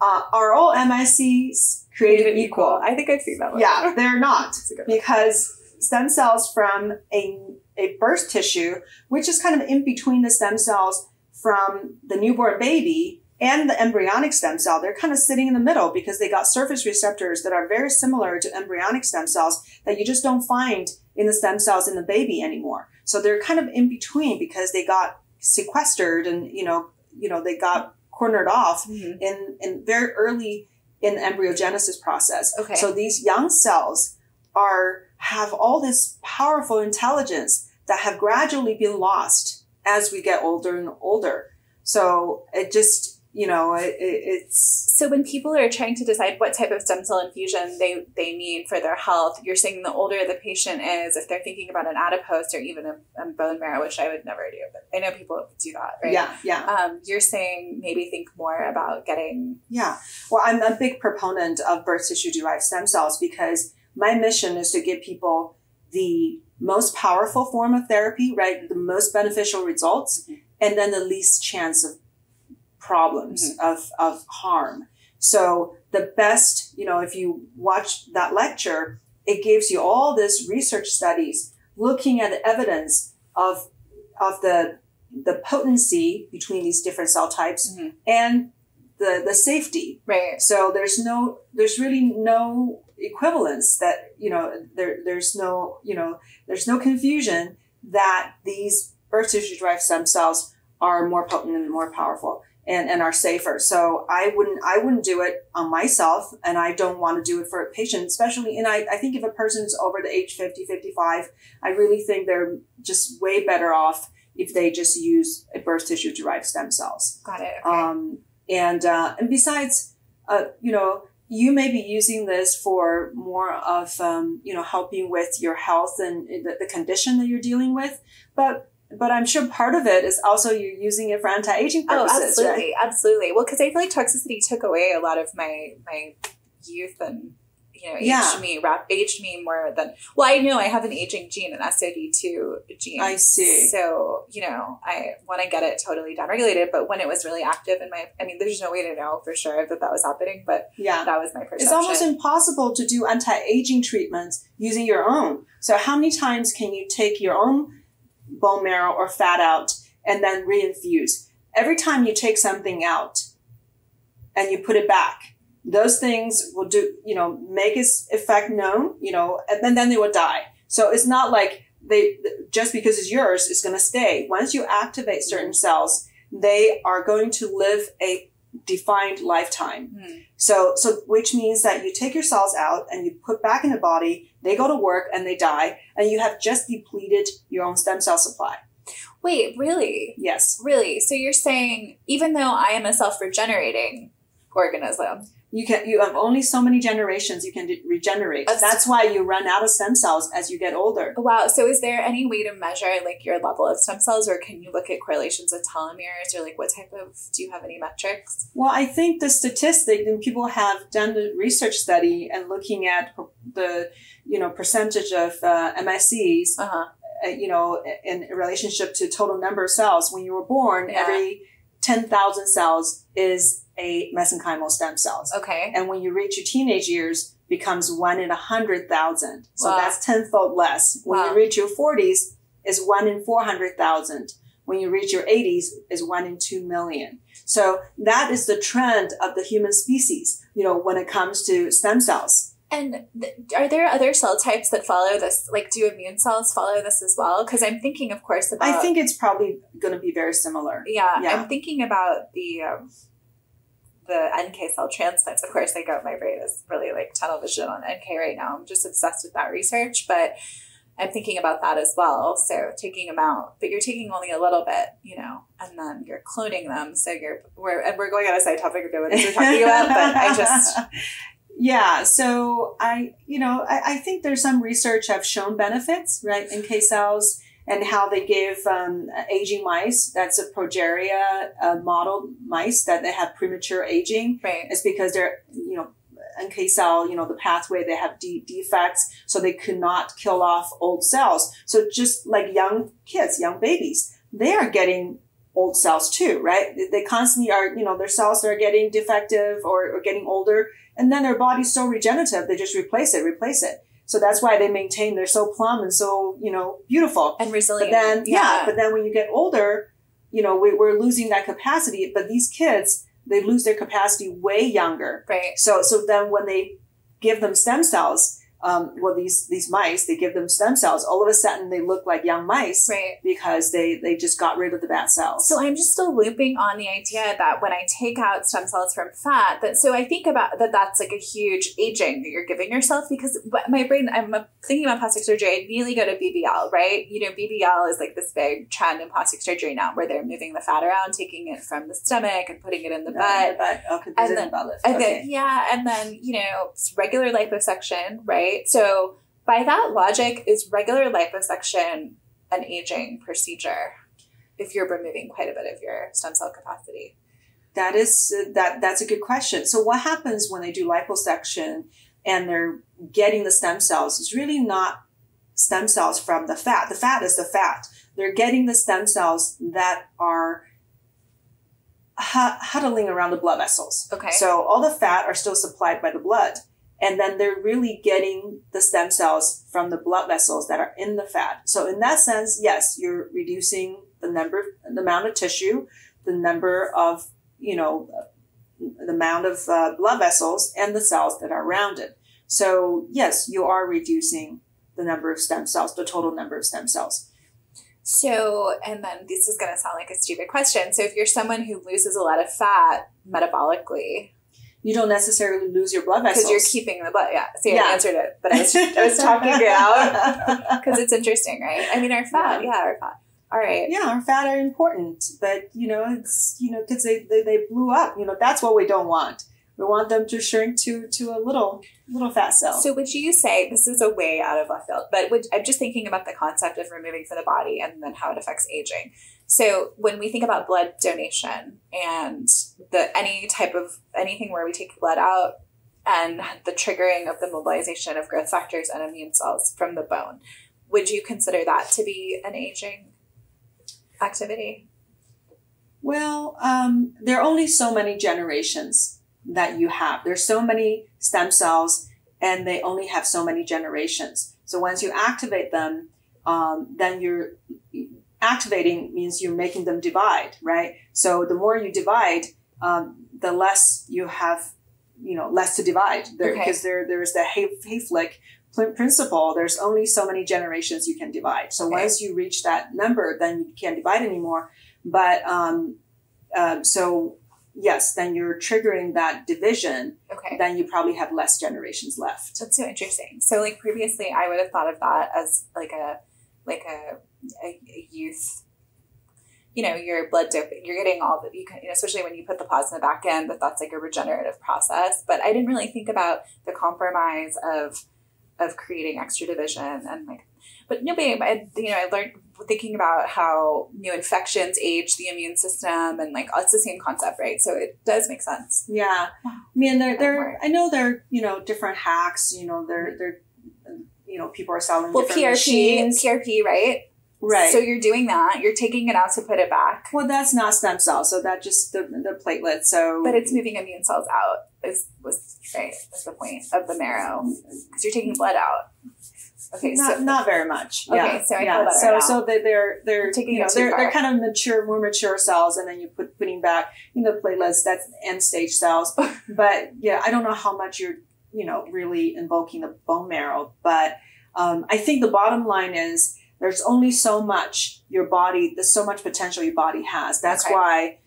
uh, are all MSCs created equal? I think I've seen that one. Yeah, they're not because stem cells from a, a birth tissue, which is kind of in between the stem cells from the newborn baby and the embryonic stem cell, they're kind of sitting in the middle because they got surface receptors that are very similar to embryonic stem cells that you just don't find in the stem cells in the baby anymore. So they're kind of in between because they got sequestered and, you know, you know, they got cornered off mm-hmm. in, in very early in the embryogenesis process. Okay. So these young cells are have all this powerful intelligence that have gradually been lost as we get older and older. So it just you know, it, it, it's so when people are trying to decide what type of stem cell infusion they they need for their health, you're saying the older the patient is, if they're thinking about an adipose or even a, a bone marrow, which I would never do, but I know people do that, right? Yeah, yeah. Um, you're saying maybe think more about getting. Yeah, well, I'm a big proponent of birth tissue derived stem cells because my mission is to give people the most powerful form of therapy, right? The most beneficial results, mm-hmm. and then the least chance of problems mm-hmm. of, of harm. So the best, you know, if you watch that lecture, it gives you all this research studies looking at the evidence of, of the, the potency between these different cell types mm-hmm. and the, the safety. Right. So there's no, there's really no equivalence that, you know, there, there's no, you know, there's no confusion that these birth tissue derived stem cells are more potent and more powerful and, and are safer. So I wouldn't I wouldn't do it on myself and I don't want to do it for a patient, especially and I, I think if a person's over the age 50, 55, I really think they're just way better off if they just use a birth tissue derived stem cells. Got it. Okay. Um, and uh, and besides, uh, you know, you may be using this for more of um, you know helping with your health and the, the condition that you're dealing with, but but I'm sure part of it is also you're using it for anti-aging oh, purposes. Oh, absolutely, right? absolutely. Well, because I feel like toxicity took away a lot of my my youth and you know aged yeah. me, rap, aged me more than. Well, I know I have an aging gene, an SOD2 gene. I see. So you know, I want to get it totally downregulated, but when it was really active in my, I mean, there's no way to know for sure that that was happening, but yeah, that was my perception. It's almost impossible to do anti-aging treatments using your own. So how many times can you take your own bone marrow or fat out and then reinfuse. Every time you take something out and you put it back, those things will do, you know, make its effect known, you know, and then they will die. So it's not like they, just because it's yours, it's going to stay. Once you activate certain cells, they are going to live a defined lifetime. Mm. So, so which means that you take your cells out and you put back in the body, they go to work and they die, and you have just depleted your own stem cell supply. Wait, really? Yes. Really? So you're saying even though I am a self-regenerating organism, you can you have only so many generations you can de- regenerate. That's- That's why you run out of stem cells as you get older. Wow. So is there any way to measure like your level of stem cells or can you look at correlations with telomeres or like what type of do you have any metrics? Well, I think the statistic and people have done the research study and looking at the you know percentage of uh, MSCs, Uh-huh. uh, you know, in relationship to total number of cells. When you were born, Yeah. every ten thousand cells is a mesenchymal stem cells. Okay. and when you reach your teenage years becomes one in a hundred thousand so Wow. that's tenfold less when Wow. you reach your 40s is one in 400000 when you reach your 80s is one in 2 million so that is the trend of the human species you know when it comes to stem cells And th- are there other cell types that follow this? Like, do immune cells follow this as well? Because I'm thinking, of course, about. i think it's probably going to be very similar Yeah, Yeah. I'm thinking about the um, the NK cell transplants. Of course, I got my brain is really like tunnel vision on NK right now. I'm just obsessed with that research, but I'm thinking about that as well. So taking them out, but you're taking only a little bit, you know, and then you're cloning them. So you're we're and we're going on a side topic of what we're talking about, but I just yeah so i you know I, I think there's some research have shown benefits right in k cells and how they give um, aging mice that's a progeria uh, model mice that they have premature aging right. it's because they're you know NK cell, you know, the pathway, they have de- defects, so they could not kill off old cells. So just like young kids, young babies, they are getting old cells too, right? They- constantly are, you know, their cells are getting defective or, or getting older, and then their body's so regenerative, they just replace it, replace it. So that's why they maintain, they're so plumb and so, you know, beautiful. And resilient. But then, yeah. but then when you get older, you know, we, we're losing that capacity. But these kids, they lose their capacity way younger. right. So, so then when they give them stem cells, um, well, these these mice, they give them stem cells. All of a sudden, they look like young mice Right. because they they just got rid of the bad cells. So I'm just still looping on the idea that when I take out stem cells from fat, that so I think about that that's like a huge aging that you're giving yourself because my brain I'm thinking about plastic surgery. I immediately go to BBL, right? You know, BBL is like this big trend in plastic surgery now, where they're moving the fat around, taking it from the stomach and putting it in the butt. but okay, And and then- then, And okay. then yeah, and then you know regular liposuction, right? So by that logic, is regular liposuction an aging procedure if you're removing quite a bit of your stem cell capacity? That is that that's a good question. So what happens when they do liposuction and they're getting the stem cells? It's really not stem cells from the fat. The fat is the fat. They're getting the stem cells that are huddling around the blood vessels. Okay. So all the fat are still supplied by the blood. And then they're really getting the stem cells from the blood vessels that are in the fat. So in that sense, yes, you're reducing the number, the amount of tissue, the number of, you know, the amount of uh, blood vessels and the cells that are around it. So yes, you are reducing the number of stem cells, the total number of stem cells. So, and then this is going to sound like a stupid question. So, if you're someone who loses a lot of fat metabolically, You don't necessarily lose your blood vessels. because you're keeping the blood, yeah. See, Yeah. I answered it, but I was, I was talking it out because it's interesting, right? I mean, our fat, Yeah. yeah, our fat. All right. yeah, our fat are important, but you know, it's you know, because they, they they blew up. You know, that's what we don't want. We want them to shrink to to a little little fat cell. So, would you say this is a way out of left field? But would, I'm just thinking about the concept of removing from the body and then how it affects aging. So, when we think about blood donation and the any type of anything where we take blood out and the triggering of the mobilization of growth factors and immune cells from the bone, would you consider that to be an aging activity? Well, um, there are only so many generations that you have. There's so many stem cells, and they only have so many generations. So once you activate them, um, then you're activating means you're making them divide, right? So the more you divide, um, the less you have, you know, less to divide. There, Okay. because there there's the Hay- Hayflick pr- principle. There's only so many generations you can divide. So Okay. once you reach that number, then you can't divide anymore. But um, um, so yes, then you're triggering that division. Okay. Then you probably have less generations left. That's so interesting. So like previously I would have thought of that as like a like a a, a youth you know, your blood dip, you're getting all the, you can, you know, especially when you put the plasma back in, that that's like a regenerative process. But I didn't really think about the compromise of, of creating extra division and like, but no, but I, you know, I learned thinking about how new infections age the immune system and like it's the same concept, right? So it does make sense. Yeah, I mean, there, there. I know there, you know, different hacks. You know, there, there, you know, people are selling well, different PRP, machines. PRP, right? Right. So you're doing that. You're taking it out to put it back. well, that's not stem cells, so that just the the platelets. So, But it's moving immune cells out. Is was right? That's the point of the marrow because you're taking blood out. Okay, not so not very much. Okay, yeah. so I yeah. so now. so they, they're they're Taking you know it they're they're kind of mature, more mature cells, and then you put putting back you know platelets. That's end stage cells. but yeah, I don't know how much you're you know really invoking the bone marrow, but um, I think the bottom line is there's only so much your body, there's so much potential your body has. That's Okay. why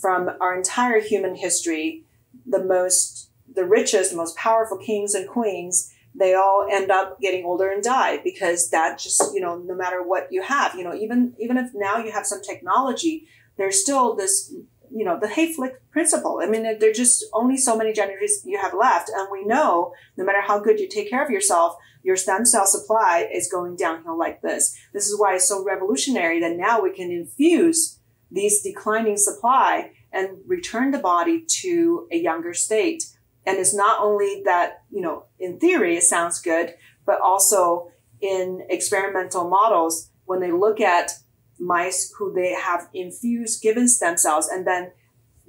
from our entire human history, the most, the richest, the most powerful kings and queens, they all end up getting older and die because that just, you know, no matter what you have, you know, even, even if now you have some technology, there's still this, you know, the Hayflick principle. I mean, there's just only so many generations you have left. And we know no matter how good you take care of yourself, your stem cell supply is going downhill like this. This is why it's so revolutionary that now we can infuse these declining supply and return the body to a younger state. And it's not only that, you know, in theory it sounds good, but also in experimental models, when they look at mice who they have infused given stem cells and then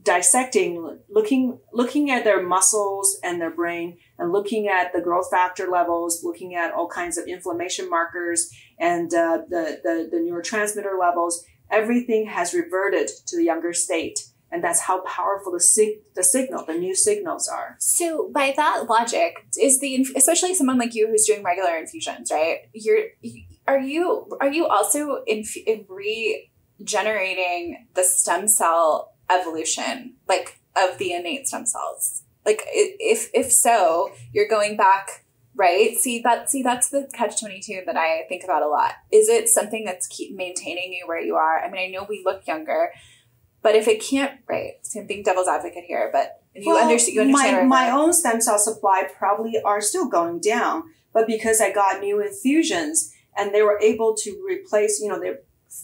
dissecting, looking looking at their muscles and their brain and looking at the growth factor levels, looking at all kinds of inflammation markers and uh, the, the, the neurotransmitter levels, everything has reverted to the younger state. And that's how powerful the, sig- the signal, the new signals are. So by that logic, is the inf- especially someone like you who's doing regular infusions, right? You're are you are you also inf- in regenerating the stem cell evolution, like of the innate stem cells? Like if if so, you're going back. Right. See that. See that's the catch twenty two that I think about a lot. Is it something that's keep maintaining you where you are? I mean, I know we look younger, but if it can't, right? So I'm being devil's advocate here, but if you Well, understand, you understand. my, my own stem cell supply probably are still going down, but because I got new infusions and they were able to replace, you know, they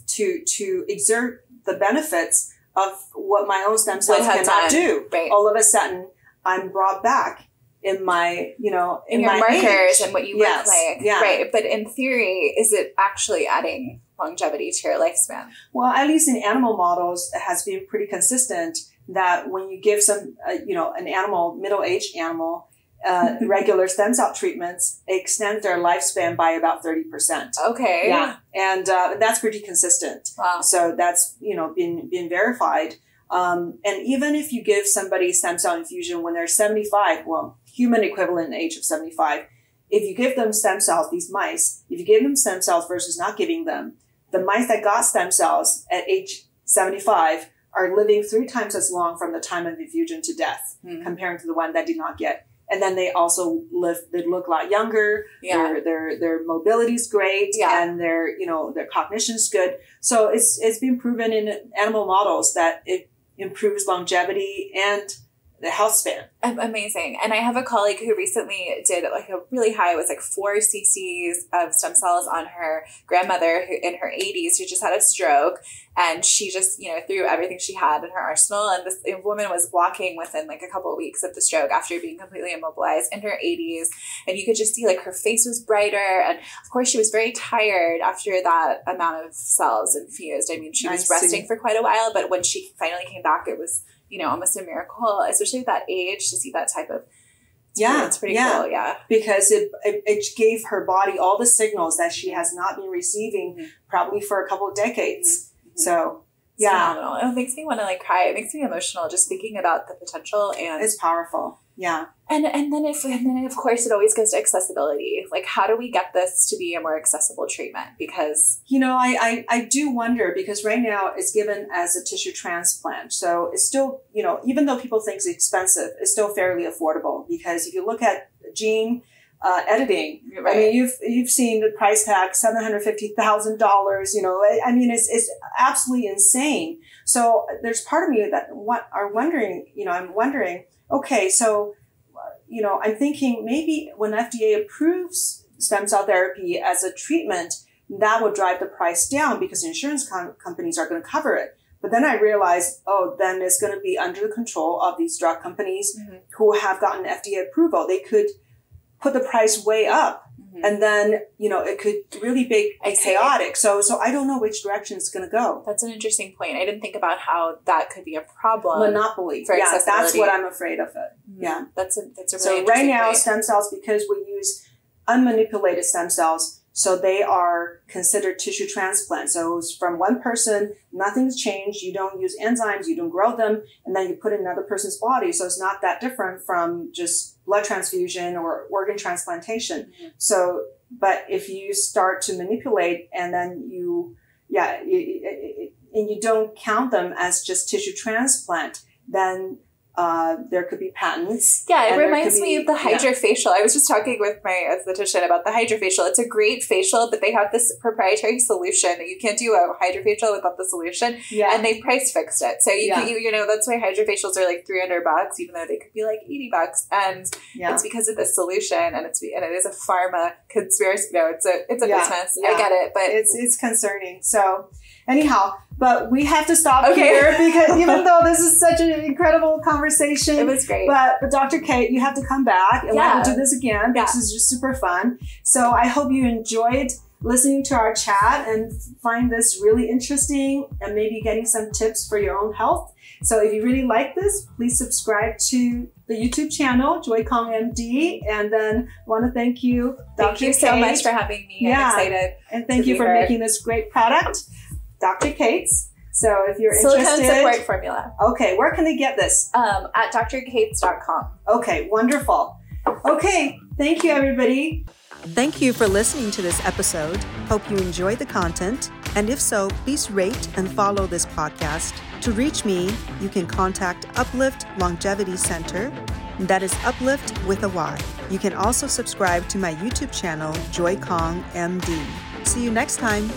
to to exert the benefits of what my own stem cells cannot do. right. All of a sudden, I'm brought back in my, you know, in in, your my markers age. and what you Yes, look like. yeah. Right. But in theory, is it actually adding longevity to your lifespan? Well, at least in animal models, it has been pretty consistent that when you give some, uh, you know, an animal, middle-aged animal, uh, regular stem cell treatments, extend their lifespan by about 30%. Okay. Yeah. And uh, that's pretty consistent. Wow. So that's, you know, been, been verified. Um, and even if you give somebody stem cell infusion when they're 75, well, human equivalent age of 75, if you give them stem cells, these mice, if you give them stem cells versus not giving them, the mice that got stem cells at age 75 are living three times as long from the time of infusion to death Hmm. comparing to the one that did not get. And then they also live, they look a lot younger. Yeah. Their, their, their mobility's great Yeah. and their, you know, their cognition's good. So it's, it's been proven in animal models that it improves longevity and the health span. Amazing. And I have a colleague who recently did like a really high, it was like four cc's of stem cells on her grandmother who in her 80s who just had a stroke. And she just, you know, threw everything she had in her arsenal. And this woman was walking within like a couple of weeks of the stroke after being completely immobilized in her 80s. And you could just see like her face was brighter. And of course, she was very tired after that amount of cells infused. I mean, she was resting for quite a while, but when she finally came back, it was you know, almost a miracle, especially at that age to see that type of. Yeah, It's pretty yeah. cool. Yeah. because it, it, it gave her body all the signals that she has not been receiving Mhm. probably for a couple of decades. Mhm. So It's yeah, phenomenal. It makes me want to like cry. It makes me emotional just thinking about the potential and it's powerful. Yeah. and and then if and then of course it always goes to accessibility. Like how do we get this to be a more accessible treatment? Because You know, I, I, I do wonder because right now it's given as a tissue transplant. So it's still, you know, even though people think it's expensive, it's still fairly affordable because if you look at Gene, uh, editing. Right. I mean, you've you've seen the price tag seven hundred fifty thousand dollars. You know, I, I mean, it's it's absolutely insane. So there's part of me that what are wondering. You know, I'm wondering. Okay, so you know, I'm thinking maybe when FDA approves stem cell therapy as a treatment, that will drive the price down because insurance com- companies are going to cover it. But then I realized, oh, then it's going to be under the control of these drug companies Mhm. who have gotten FDA approval. They could put the price way up, Mhm. and then you know it could really be chaotic. So, so I don't know which direction it's going to go. That's an interesting point. I didn't think about how that could be a problem. Monopoly. for yeah, that's what I'm afraid of it. Mhm. yeah. that's a that's a really So right now, point. stem cells, because we use unmanipulated stem cells, so they are considered tissue transplants. So it's from one person, nothing's changed. You don't use enzymes, you don't grow them, and then you put in another person's body. So it's not that different from just blood transfusion or organ transplantation. Mhm. So, but if you start to manipulate and then you, yeah, you- and you don't count them as just tissue transplant, then uh, there could be patents. Yeah, it reminds could me of the yeah. HydraFacial. I was just talking with my esthetician about the HydraFacial. It's a great facial, but they have this proprietary solution. You can't do a HydraFacial without the solution, Yeah. and they price fixed it. So you Yeah. can, you, you know that's why HydraFacials are like three hundred bucks, even though they could be like eighty bucks. And yeah. it's because of the solution, and it's and it is a pharma conspiracy. No, it's a it's a Yeah, business. yeah. I get it, but it's it's concerning. So anyhow, but we have to stop Okay. here because even though this is such an incredible conversation, it was great. but but Dr. Kayte, you have to come back and Yeah. we'll do this again. Yeah. This is just super fun. So I hope you enjoyed listening to our chat and find this really interesting and maybe getting some tips for your own health. So if you really like this, please subscribe to the YouTube channel, Joy Kong MD. And then want to thank you, Dr. Thank you so much for having me. Yeah. I'm excited. And thank you for here. making this great product, Dr. Kayte's. So if you're Silicone interested, support formula okay, where can they get this? um, at drkaytes.com. Okay, wonderful. Okay, thank you, everybody. Thank you for listening to this episode. Hope you enjoyed the content. And if so, please rate and follow this podcast. To reach me, you can contact Uplift Longevity Center. That is Uplift with a Y. You can also subscribe to my YouTube channel, Joy Kong MD. See you next time.